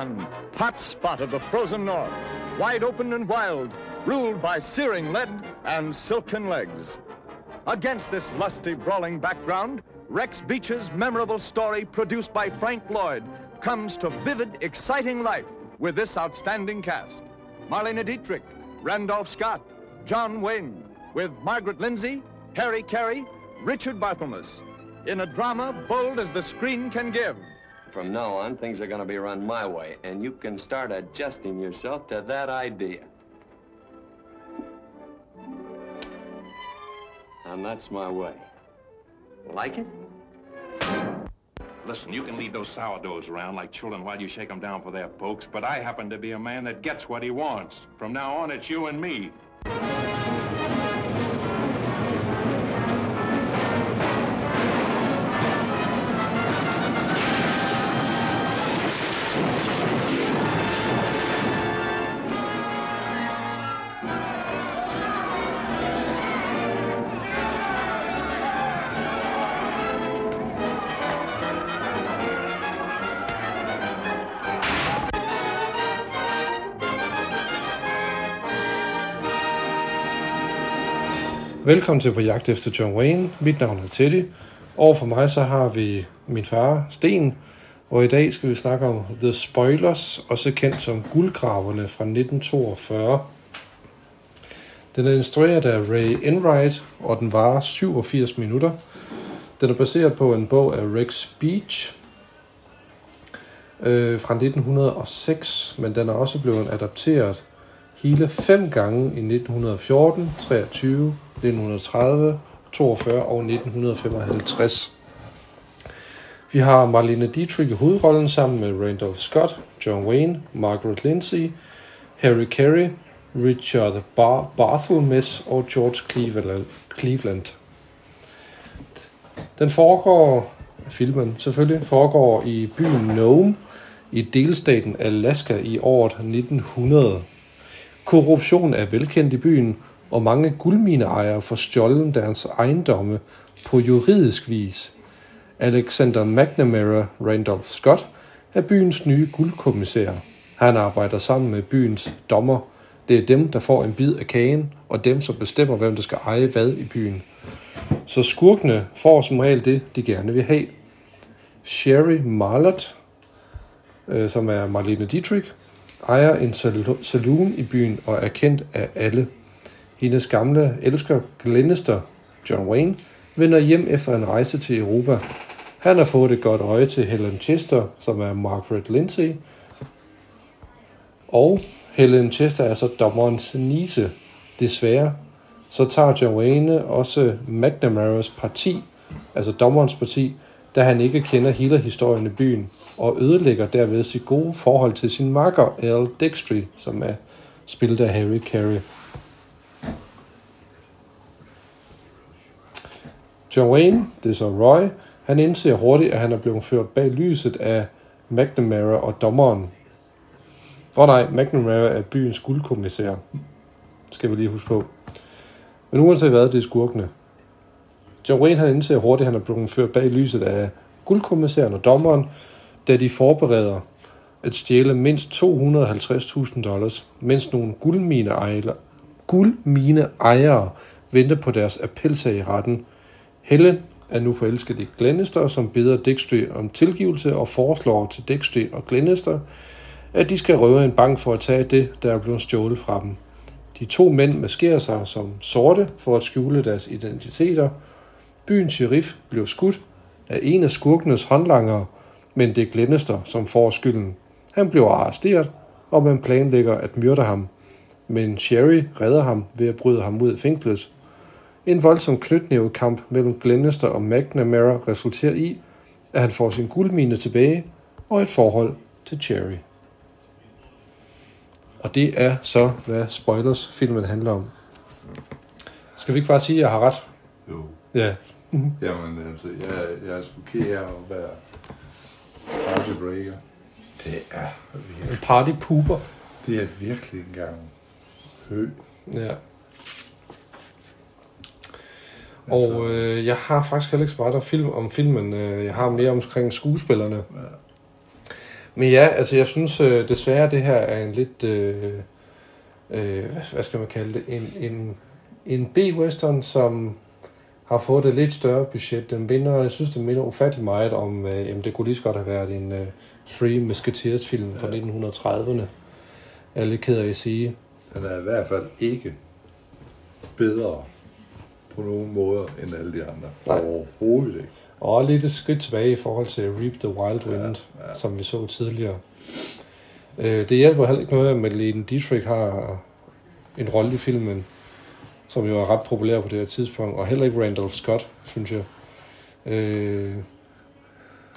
Yukon, hot spot of the frozen north, wide open and wild, ruled by searing lead and silken legs. Against this lusty, brawling background, Rex Beach's memorable story, produced by Frank Lloyd, comes to vivid, exciting life with this outstanding cast. Marlena Dietrich, Randolph Scott, John Wayne, with Margaret Lindsay, Harry Carey, Richard Barthelmess, in a drama bold as the screen can give. From now on, things are going to be run my way, and you can start adjusting yourself to that idea. And that's my way. Like it? Listen, you can lead those sourdoughs around like children while you shake them down for their pokes, but I happen to be a man that gets what he wants. From now on, it's you and me. Velkommen til på jagt efter John Wayne. Mit navn er Teddy. Over for mig så har vi min far, Sten. Og i dag skal vi snakke om The Spoilers, også kendt som Guldgraverne fra 1942. Den er instrueret af Ray Enright, og den varer 87 minutter. Den er baseret på en bog af Rex Beach øh, fra 1906, men den er også blevet adapteret hele fem gange i 1914, 23, 1930, 42 og 1955. Vi har Marlene Dietrich i hovedrollen sammen med Randolph Scott, John Wayne, Margaret Lindsay, Harry Carey, Richard Bar- Barthelmess og George Cleveland. Cleveland. Den foregår, filmen selvfølgelig, foregår i byen Nome i delstaten Alaska i året 1900. Korruption er velkendt i byen, og mange guldmineejere får stjålet deres ejendomme på juridisk vis. Alexander McNamara Randolph Scott er byens nye guldkommissær. Han arbejder sammen med byens dommer. Det er dem, der får en bid af kagen, og dem, som bestemmer, hvem der skal eje hvad i byen. Så skurkene får som regel det, de gerne vil have. Sherry Marlott, øh, som er Marlene Dietrich, ejer en saloon i byen og er kendt af alle. Hendes gamle elsker Glenister, John Wayne, vender hjem efter en rejse til Europa. Han har fået et godt øje til Helen Chester, som er Margaret Lindsay. Og Helen Chester er så dommerens nise. Desværre så tager John Wayne også McNamaras parti, altså dommerens parti, da han ikke kender hele historien i byen, og ødelægger derved sit gode forhold til sin makker Al Dextry, som er spillet af Harry Carey. John Wayne, det er så Roy, han indser hurtigt, at han er blevet ført bag lyset af McNamara og dommeren. Åh oh, nej, McNamara er byens guldkommissær. Skal vi lige huske på. Men uanset hvad, det er skurkene. John Wayne han indser hurtigt, at han er blevet ført bag lyset af guldkommissæren og dommeren, da de forbereder at stjæle mindst 250.000 dollars, mens nogle guldmineejere, guldmineejere venter på deres appelsag i retten. Helen er nu forelsket i Glenister, som beder Dexter om tilgivelse og foreslår til Dexter og Glenister, at de skal røve en bank for at tage det, der er blevet stjålet fra dem. De to mænd maskerer sig som sorte for at skjule deres identiteter. Byens sheriff blev skudt af en af skurkenes håndlangere, men det er Glenister, som får skylden. Han bliver arresteret, og man planlægger at myrde ham. Men Sherry redder ham ved at bryde ham ud af fængslet. En voldsom knytnævekamp mellem Glenister og McNamara resulterer i, at han får sin guldmine tilbage og et forhold til Cherry. Og det er så, hvad spoilers-filmen handler om. Skal vi ikke bare sige, at jeg har ret? Jo. Ja. Jamen, altså, jeg, jeg er sgu ked af at være partybreaker. Det er En virkelig, party pooper. det er virkelig en gang hø. Ja. Og øh, jeg har faktisk heller ikke så meget om, film, om filmen. Øh, Jeg har mere omkring skuespillerne. Men ja, altså jeg synes øh, desværre, det her er en lidt, øh, øh, hvad, hvad skal man kalde det, en, en, en B-western, som har fået et lidt større budget. Den minder, jeg synes, den minder ufattelig meget om, øh, jamen det kunne lige så godt have været en øh, Three Musketeers film fra Ja. 1930'erne. Jeg er lidt ked af at sige. Han er i hvert fald ikke bedre på nogen måder end alle de andre. Nej. Overhovedet ikke. Og lidt et skridt tilbage i forhold til Reap the Wild Wind, ja, ja. som vi så tidligere. Øh, det hjælper heller ikke noget, at Marlene Dietrich har en rolle i filmen, som jo er ret populær på det her tidspunkt, og heller ikke Randolph Scott, synes jeg. Øh,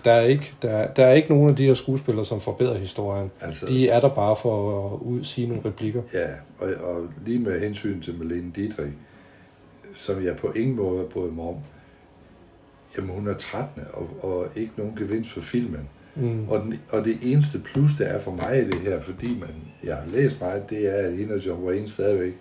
der, er ikke, der, der er ikke nogen af de her skuespillere, som forbedrer historien. Altså, De er der bare for at ud, sige nogle replikker. Ja, og, og lige med hensyn til Malene Dietrich, som jeg på ingen måde bryder mig om, jamen hun er 13 og, og ikke nogen gevinst for filmen. Mm. Og, den, og det eneste plus, det er for mig i det her, fordi man, jeg har læst meget, det er, at hende og John Wayne stadigvæk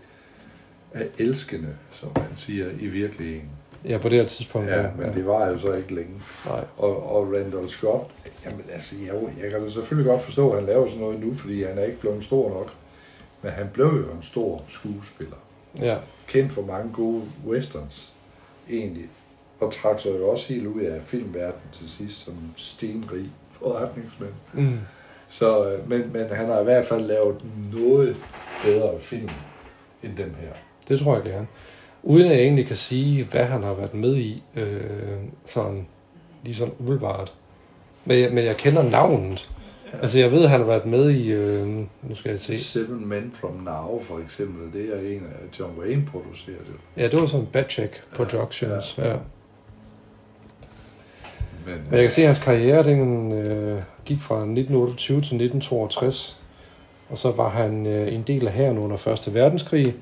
er elskende, som man siger, i virkeligheden. Ja, på det her tidspunkt. Ja, men det var jo så ikke længe. Nej. Og, og Randall Scott, jamen altså, jeg, jeg kan da selvfølgelig godt forstå, at han laver sådan noget nu, fordi han er ikke blevet stor nok. Men han blev jo en stor skuespiller. Ja. Kendt for mange gode westerns, egentlig. Og trak sig jo også helt ud af filmverdenen til sidst som stenrig forretningsmand. Mm. Så, øh, men, men han har i hvert fald lavet noget bedre film end dem her. Det tror jeg gerne. Uden at jeg egentlig kan sige, hvad han har været med i, øh, sådan, lige sådan umiddelbart. Men, jeg- men jeg kender navnet. Ja. Altså, jeg ved, at han har været med i, øh, nu skal jeg se. Seven Men From Now, for eksempel, det er en af John Wayne produceret. Ja, det var sådan Batcheck Productions. Ja. Ja. Men, Men jeg kan se, at hans karriere, den øh, gik fra 1928 til 1962. Og så var han øh, en del af hæren under 1. verdenskrig.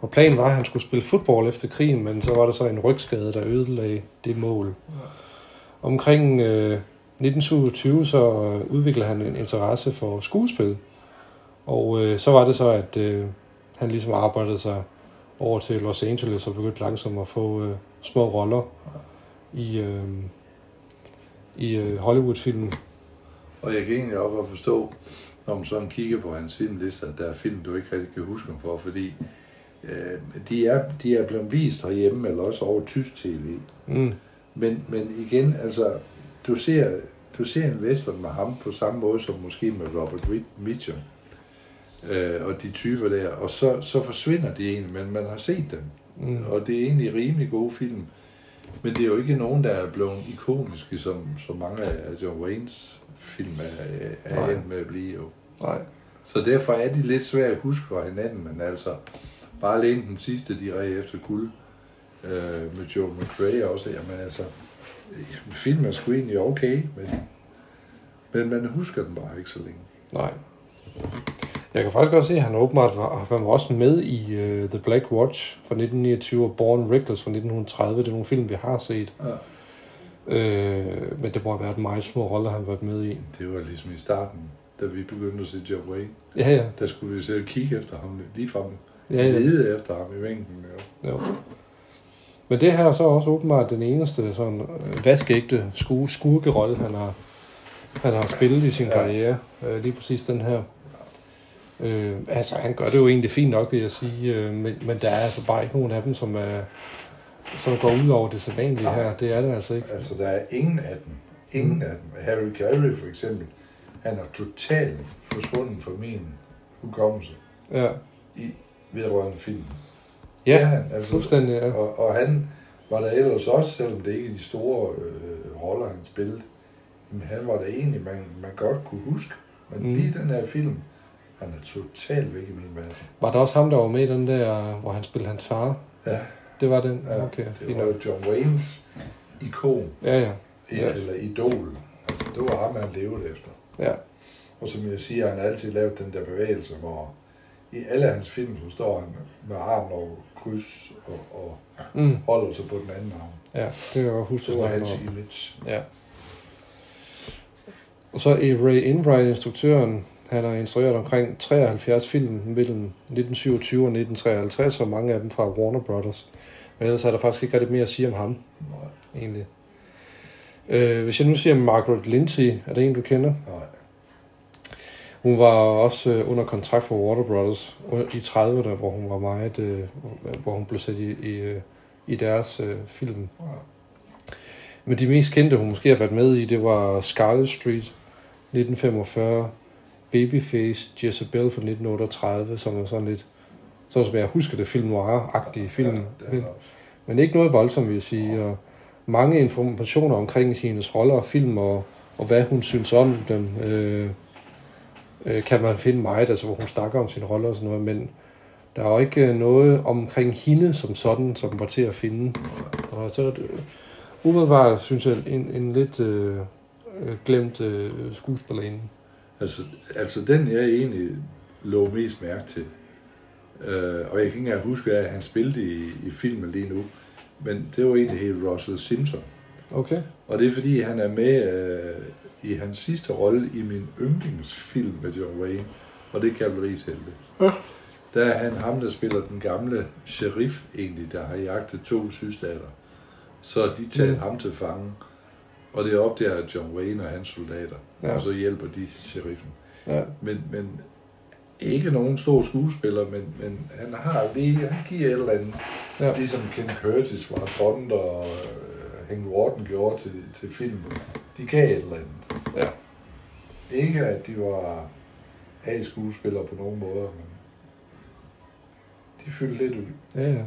Og planen var, at han skulle spille fodbold efter krigen, men så var der så en rygskade, der ødelagde det mål. Omkring øh, 1927 så øh, udviklede han en interesse for skuespil. Og øh, så var det så, at øh, han ligesom arbejdede sig over til Los Angeles og begyndte langsomt at få øh, små roller i, øh, i øh, Hollywood-filmen. Og jeg kan egentlig også forstå, når man sådan kigger på hans filmliste, at der er film, du ikke rigtig kan huske ham for, fordi øh, de, er, de er blevet vist herhjemme, eller også over tysk tv. Mm. Men, men igen, altså, du ser, du ser en western med ham på samme måde som måske med Robert Mitchum. Øh, og de typer der, og så, så forsvinder de egentlig, men man har set dem. Mm. Og det er egentlig rimelig gode film. Men det er jo ikke nogen, der er blevet ikoniske, som, som mange af John Waynes film er, er endt med at blive. Jo. Nej. Så derfor er de lidt svære at huske fra hinanden, men altså bare alene den sidste, de red efter guld øh, med Joe McRae også. Jamen altså, øh, filmen er sgu egentlig okay, men, men man husker den bare ikke så længe. Nej. Jeg kan faktisk også se, at han åbenbart var, han var også med i uh, The Black Watch fra 1929 og Born Reckless fra 1930. Det er nogle film, vi har set. Ja. Øh, men det må have været meget små roller, han har været med i. Det var ligesom i starten, da vi begyndte at se Joe Wayne. Ja, ja. Der skulle vi så kigge efter ham, lige frem ja, ja. lede efter ham i mængden. Jo. Jo. Men det her er så også åbenbart den eneste sådan, øh, vaskeægte sku, skurkerolle, han har, han har spillet i sin Ja. karriere. Øh, lige præcis den her. Øh, altså, han gør det jo egentlig fint nok, vil jeg sige. Øh, men, men der er altså bare ikke nogen af dem, som, er, som går ud over det sædvanlige her. Det er det altså ikke. Altså, der er ingen af dem. Ingen af dem. Harry Carey for eksempel, han er totalt forsvundet fra min hukommelse Ja, i vedrørende film. ja han, altså, fuldstændig. Ja. Og, og han var der ellers også, selvom det ikke er de store øh, roller, han spillede. Men han var der egentlig, man, man godt kunne huske. Men Mm. lige den her film, han er totalt væk i min verden. Var der også ham, der var med i den der, hvor han spillede hans far? Ja, Det var den? ja Okay, det fint var John Waynes ikon, Ja, ja. ja. Yes. eller idol. Altså, det var ham, han levede efter. Ja, Og som jeg siger, han har altid lavet den der bevægelse, hvor i alle hans film, så står han med armen over kryds og, og mm. holder sig på den anden arm. ja det godt huske. Det var hans image. Ja. Og så er Ray Enright, instruktøren, han har instrueret omkring 73 film mellem 1927 og 1953, og mange af dem fra Warner Brothers. Men ellers er der faktisk ikke rigtig mere at sige om ham, Nej, egentlig. Øh, hvis jeg nu siger Margaret Lindsay, er det en, du kender? nej. Hun var også øh, under kontrakt for Warner Brothers i 30'erne, hvor hun var meget, øh, hvor hun blev sat i, i, øh, i deres øh, film. Men de mest kendte, hun måske har været med i, det var Scarlet Street 1945, Babyface, Jezebel fra 1938, som er sådan lidt, sådan som jeg husker det, film noir-agtige film. Men, men ikke noget voldsomt, vil jeg sige. Og mange informationer omkring hendes roller og film, og, og hvad hun synes om dem, øh, øh, kan man finde meget, altså hvor hun snakker om sine roller og sådan noget, men der er jo ikke noget omkring hende som sådan, som var til at finde. Og så øh, umiddelbart, synes jeg, en, en lidt øh, øh glemt øh, skuespillerinde. Altså, altså den, jeg egentlig lå mest mærke til, øh, og jeg kan ikke engang huske, at han spillede i, i filmen lige nu, men det var en, der hed Russell Simpson. Okay. Og det er fordi, han er med øh, i hans sidste rolle i min yndlingsfilm med John Wayne, og det er Kavaleriets Ja. Der er han ham, der spiller den gamle sheriff egentlig, der har jagtet to sydstater. Så de tager mm. ham til fange, og det opdager John Wayne og hans soldater, ja. og så hjælper de sheriffen. Ja. Men, men ikke nogen stor skuespiller, men, men han har lige, han giver et eller andet, ja. ligesom Ken Curtis var Bond og Hank Warden gjorde til, til filmen. De gav et eller andet. Ja. Ikke at de var A-skuespillere på nogen måder, men de fyldte lidt ud. Ja, ja.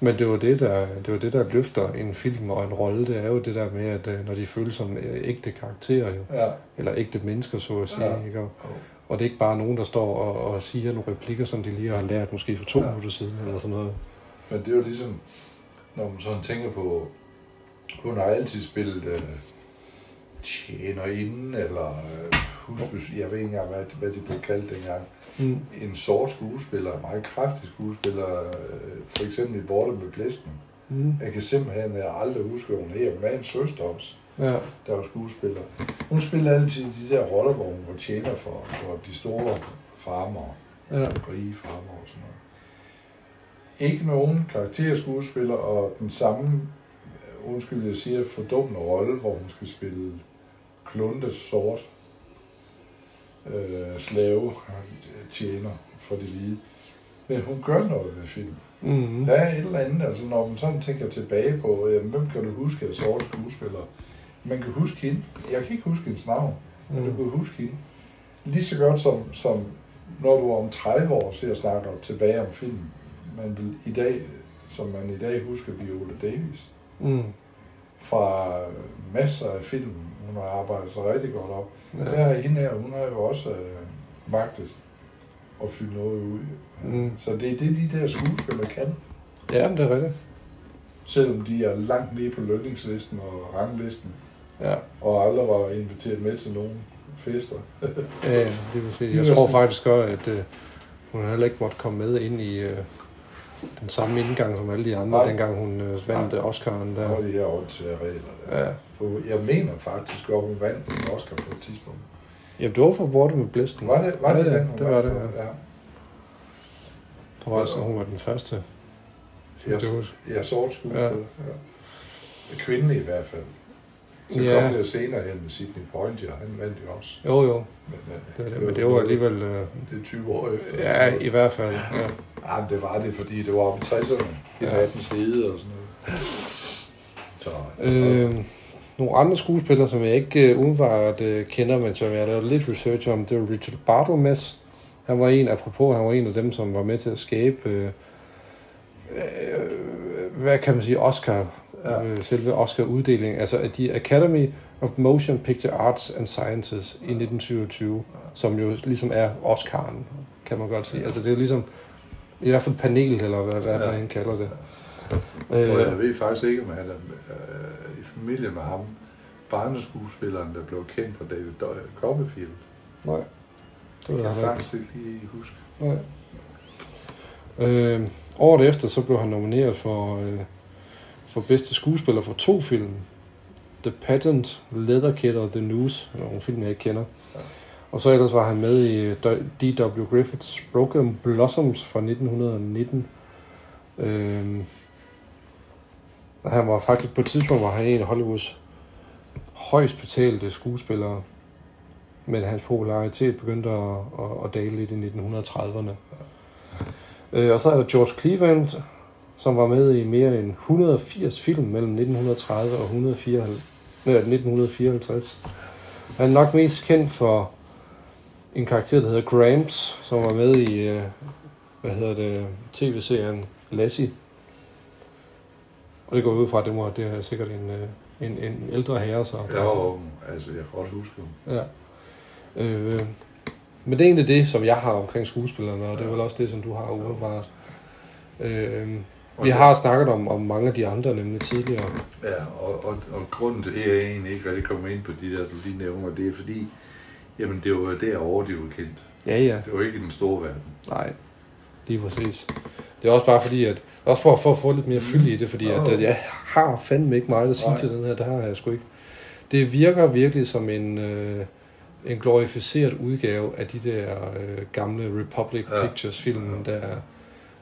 Men det var det, der, det var det, der løfter en film og en rolle. Det er jo det der med, at øh, når de føles som øh, ægte karakterer, jo. Ja. eller ægte mennesker, så at sige. Ja. Ikke? Og, og det er ikke bare nogen, der står og, og siger nogle replikker, som de lige har lært måske for to ja. minutter siden, eller sådan noget. Men det er jo ligesom, når man sådan tænker på, hun har altid spillet uh, tjenerinde, eller uh, husbys, jeg ved ikke engang, hvad, hvad det blev kaldt dengang mm. en sort skuespiller, en meget kraftig skuespiller, øh, for eksempel i Borte med Blæsten. Mm. Jeg kan simpelthen jeg aldrig huske, hun hedder, men en søster også, ja. der var skuespiller. Hun spiller altid de der roller, hvor hun var tjener for, for de store farmer, ja. rige farmer og sådan noget. Ikke nogen karakterskuespiller, og den samme, øh, undskyld, jeg siger, fordummende rolle, hvor hun skal spille klunte sort øh, slave tjener for de hvide. Men hun gør noget ved film. Mm-hmm. Der er et eller andet, altså når man sådan tænker tilbage på, jamen, hvem kan du huske af sorte skuespillere? Man kan huske hende. Jeg kan ikke huske hendes navn, mm. men du kan huske hende. Lige så godt som, som når du om 30 år ser snakker tilbage om film, man vil i dag, som man i dag husker Viola Davis. Mm. Fra masser af film, hun har arbejdet så rigtig godt op. Ja. Der er hende her, hun har jo også øh, magtet at fylde noget ud. Mm. Så det er det, de der skuespillere kan. Ja, det er rigtigt. Selvom de er langt nede på lønningslisten og ranglisten. Ja. Og aldrig var inviteret med til nogen fester. ja, det vil sige. Jeg tror faktisk godt, at uh, hun heller ikke måtte komme med ind i uh, den samme indgang som alle de andre, Nej. dengang hun uh, vandt Nej. Oscar'en der. Og de her regler der. Ja. Jeg mener faktisk, at hun vandt en Oscar på et tidspunkt. Jamen, det var for Borte med Blæsten. Var det, var det, det den? Det var det, ja. ja. Jeg tror også, hun var den første. Jeg, jeg sort skuespiller. Ja. ja. Kvinde i hvert fald. Så ja. kom det jo senere hen med Sidney Poitier, han vandt jo også. Jo, jo. Men, det, det, det, men det var alligevel... Uh... Det er 20 år efter. Ja, i hvert fald. Ja. ja, det var det, fordi det var om 60'erne. I ja. 18 hede og sådan noget. Så, øh, nogle andre skuespillere, som jeg ikke uh, umiddelbart uh, kender, men som jeg lavet lidt research om, det var Richard Barthelmess. Han var en, apropos, han var en af dem, som var med til at skabe, uh, uh, hvad kan man sige, Oscar, ja. uh, selve Oscar-uddelingen, altså at de Academy of Motion Picture Arts and Sciences i 1927, som jo ligesom er Oscar'en, kan man godt sige. Altså det er jo ligesom, i hvert fald panel, eller hvad, hvad ja. man kalder det. Og jeg ved faktisk ikke, om han er øh, i familie med ham, barneskuespilleren, der blev kendt for David Copperfield. Nej. Det var jeg faktisk ikke lige huske. Nej. Øh, året efter, så blev han nomineret for, øh, for bedste skuespiller for to film. The Patent, Leather Kid og The News, nogle film, jeg ikke kender. Ja. Og så ellers var han med i D.W. Griffiths Broken Blossoms fra 1919. Øh, han var faktisk på et tidspunkt, hvor han en af Hollywoods højst betalte skuespillere. men hans popularitet begyndte at, at, at dale lidt i 1930'erne. Øh, og så er der George Cleveland, som var med i mere end 180 film mellem 1930 og 154, nej, 1954. Han er nok mest kendt for en karakter, der hedder Gramps, som var med i, øh, hvad hedder det, tv-serien Lassie. Og det går ud fra, at det, må, det er sikkert en, øh, en, en ældre herre, så. Ja, og, altså, jeg kan godt huske ham. Ja. Øh, men det er egentlig det, som jeg har omkring skuespillerne, og det er vel også det, som du har umiddelbart. Øh, vi har snakket om, om mange af de andre nemlig tidligere. Ja, og, og, og grunden til det, at jeg egentlig ikke rigtig kommer ind på de der, du lige nævner, det er fordi, jamen det var derovre, de var kendt. Ja, ja. Det var ikke den store verden. Nej, lige præcis. Det er også bare fordi, at også for, for at få lidt mere fyld i det, fordi at, at jeg har fandme ikke meget at sige Nej. til den her, det har jeg sgu ikke. Det virker virkelig som en, øh, en glorificeret udgave af de der øh, gamle Republic Ja. Pictures film, der er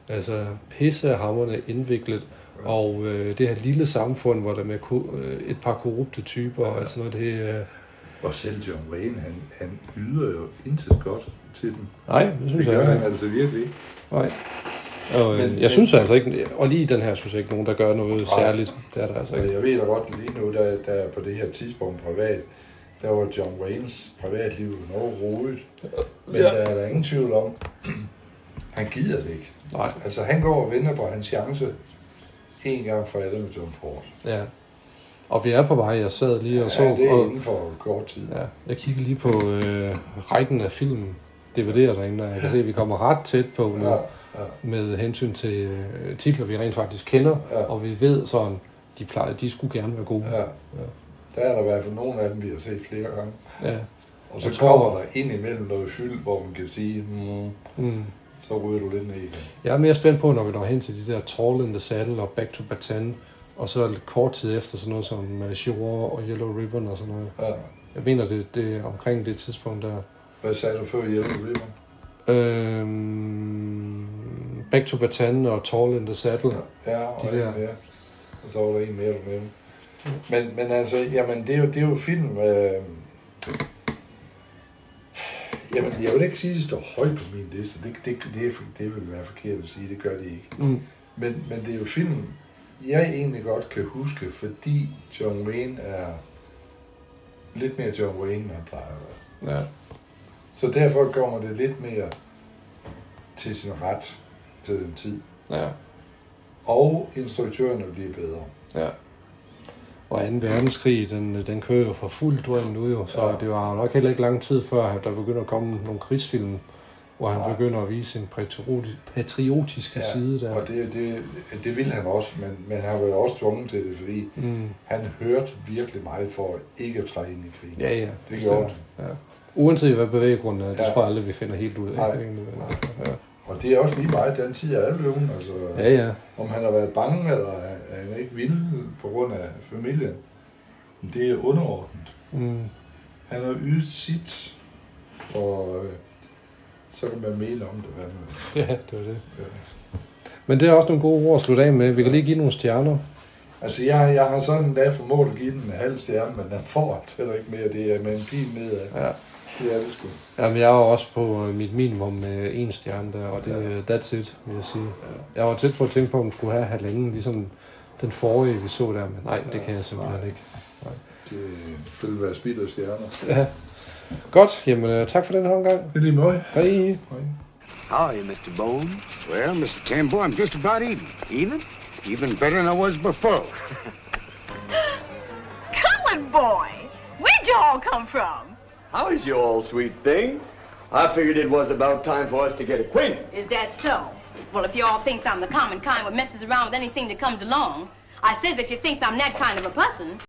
altså pissehammerende indviklet, og øh, det her lille samfund, hvor der med øh, et par korrupte typer og alt sådan noget, det øh, Og selv John Wayne, han, han yder jo intet godt til dem. Nej, det synes Det jeg gør ikke. han altså virkelig ikke. Nej. Og, øh, Men- jeg men- synes altså ikke, og lige i den her, synes jeg ikke nogen, der gør noget Nej. særligt. Det er der altså Og ikke. jeg ved da godt lige nu, der, der på det her tidspunkt privat, der var John Waynes privatliv rodet. Men Ja. der er der ingen tvivl om, han gider det ikke. Nej, Altså han går og venter på hans chance en gang for alle med John Ford. ja. Og vi er på vej, jeg sad lige og så, ja, det er og, inden for kort tid. ja, jeg kiggede lige på øh, rækken af film, DVD'er derinde, og jeg kan se, at vi kommer ret tæt på nu, Ja, ja, med hensyn til øh, titler, vi rent faktisk kender, Ja. og vi ved sådan, de, plejer, de skulle gerne være gode. ja. Der er der i hvert fald nogle af dem, vi har set flere gange. Ja. Og så Jeg tror- kommer der ind imellem noget fyld, hvor man kan sige, mm, Mm. Så ryger du lidt ned igen. Jeg er mere spændt på, når vi når hen til de der Tall in the Saddle og Back to Bataan, og så lidt kort tid efter sådan noget som uh, Chihuahua og Yellow Ribbon og sådan noget. Ja. Jeg mener, det, det er omkring det tidspunkt der. Hvad sagde du før, Yellow Ribbon? Øhm, Back to Bataan og Tall in the Saddle. Ja, og De de der. mere. Og så var der en mere, du nævnte. Men, men altså, jamen, det er jo, det er jo film... Øh... Jamen, jeg vil ikke sige, at det står højt på min liste. Det, det, det, er, det vil være forkert at sige. Det gør det ikke. Mm. Men, men det er jo film, jeg egentlig godt kan huske, fordi John Wayne er lidt mere John Wayne, end han plejer at være. Ja. Så derfor kommer det lidt mere til sin ret til den tid. Ja. Og instruktørerne bliver bedre. ja. Og 2. verdenskrig, den, den kører jo for fuld drøm nu jo, så Ja. det var nok heller ikke lang tid før, at der begynder at komme nogle krigsfilm, hvor han Nej. begynder at vise sin patrioti- patriotiske side der. Og det, det, det vil han også, men, men han var jo også tvunget til det, fordi Mm. han hørte virkelig meget for ikke at træde ind i krigen. Ja, ja. det bestemt. gjorde han. Ja. Uanset hvad bevæggrunden er, det Ja. tror jeg aldrig, vi finder helt ud af. Nej. egentlig, Ja. Og det er også lige meget den tid, er blevet. Altså, ja, ja. Om han har været bange, eller er han ikke ville på grund af familien. Men det er underordnet. Mm. Han har ydet sit, og øh, så kan man mene om det, hvad man Ja, det var det. Ja. Men det er også nogle gode ord at slutte af med. Vi kan lige give nogle stjerner. Altså, jeg, jeg har sådan en dag formået at give den en halv stjerne, men den får altså heller ikke mere. Det er med en pil nedad. Ja. Det er det sgu. Jamen, jeg er også på øh, mit minimum med en stjerne der, og det, ja. that's it, vil jeg sige. Jeg var tæt på at tænke på, om den skulle have halvanden, ligesom den forrige, vi så der, men nej, det kan jeg simpelthen ikke. Det vil være spild af stjerner. Ja. Godt, jamen øh, tak for den her omgang. Det er lige måde. Hej. How are you, Mr. Bones? Well, Mr. Tambo, I'm just about even. Even? Even better than I was before. Cullen boy! Where'd you all come from? How is you all, sweet thing? I figured it was about time for us to get acquainted. Is that so? Well, if you all thinks I'm the common kind what messes around with anything that comes along, I says if you thinks I'm that kind of a person,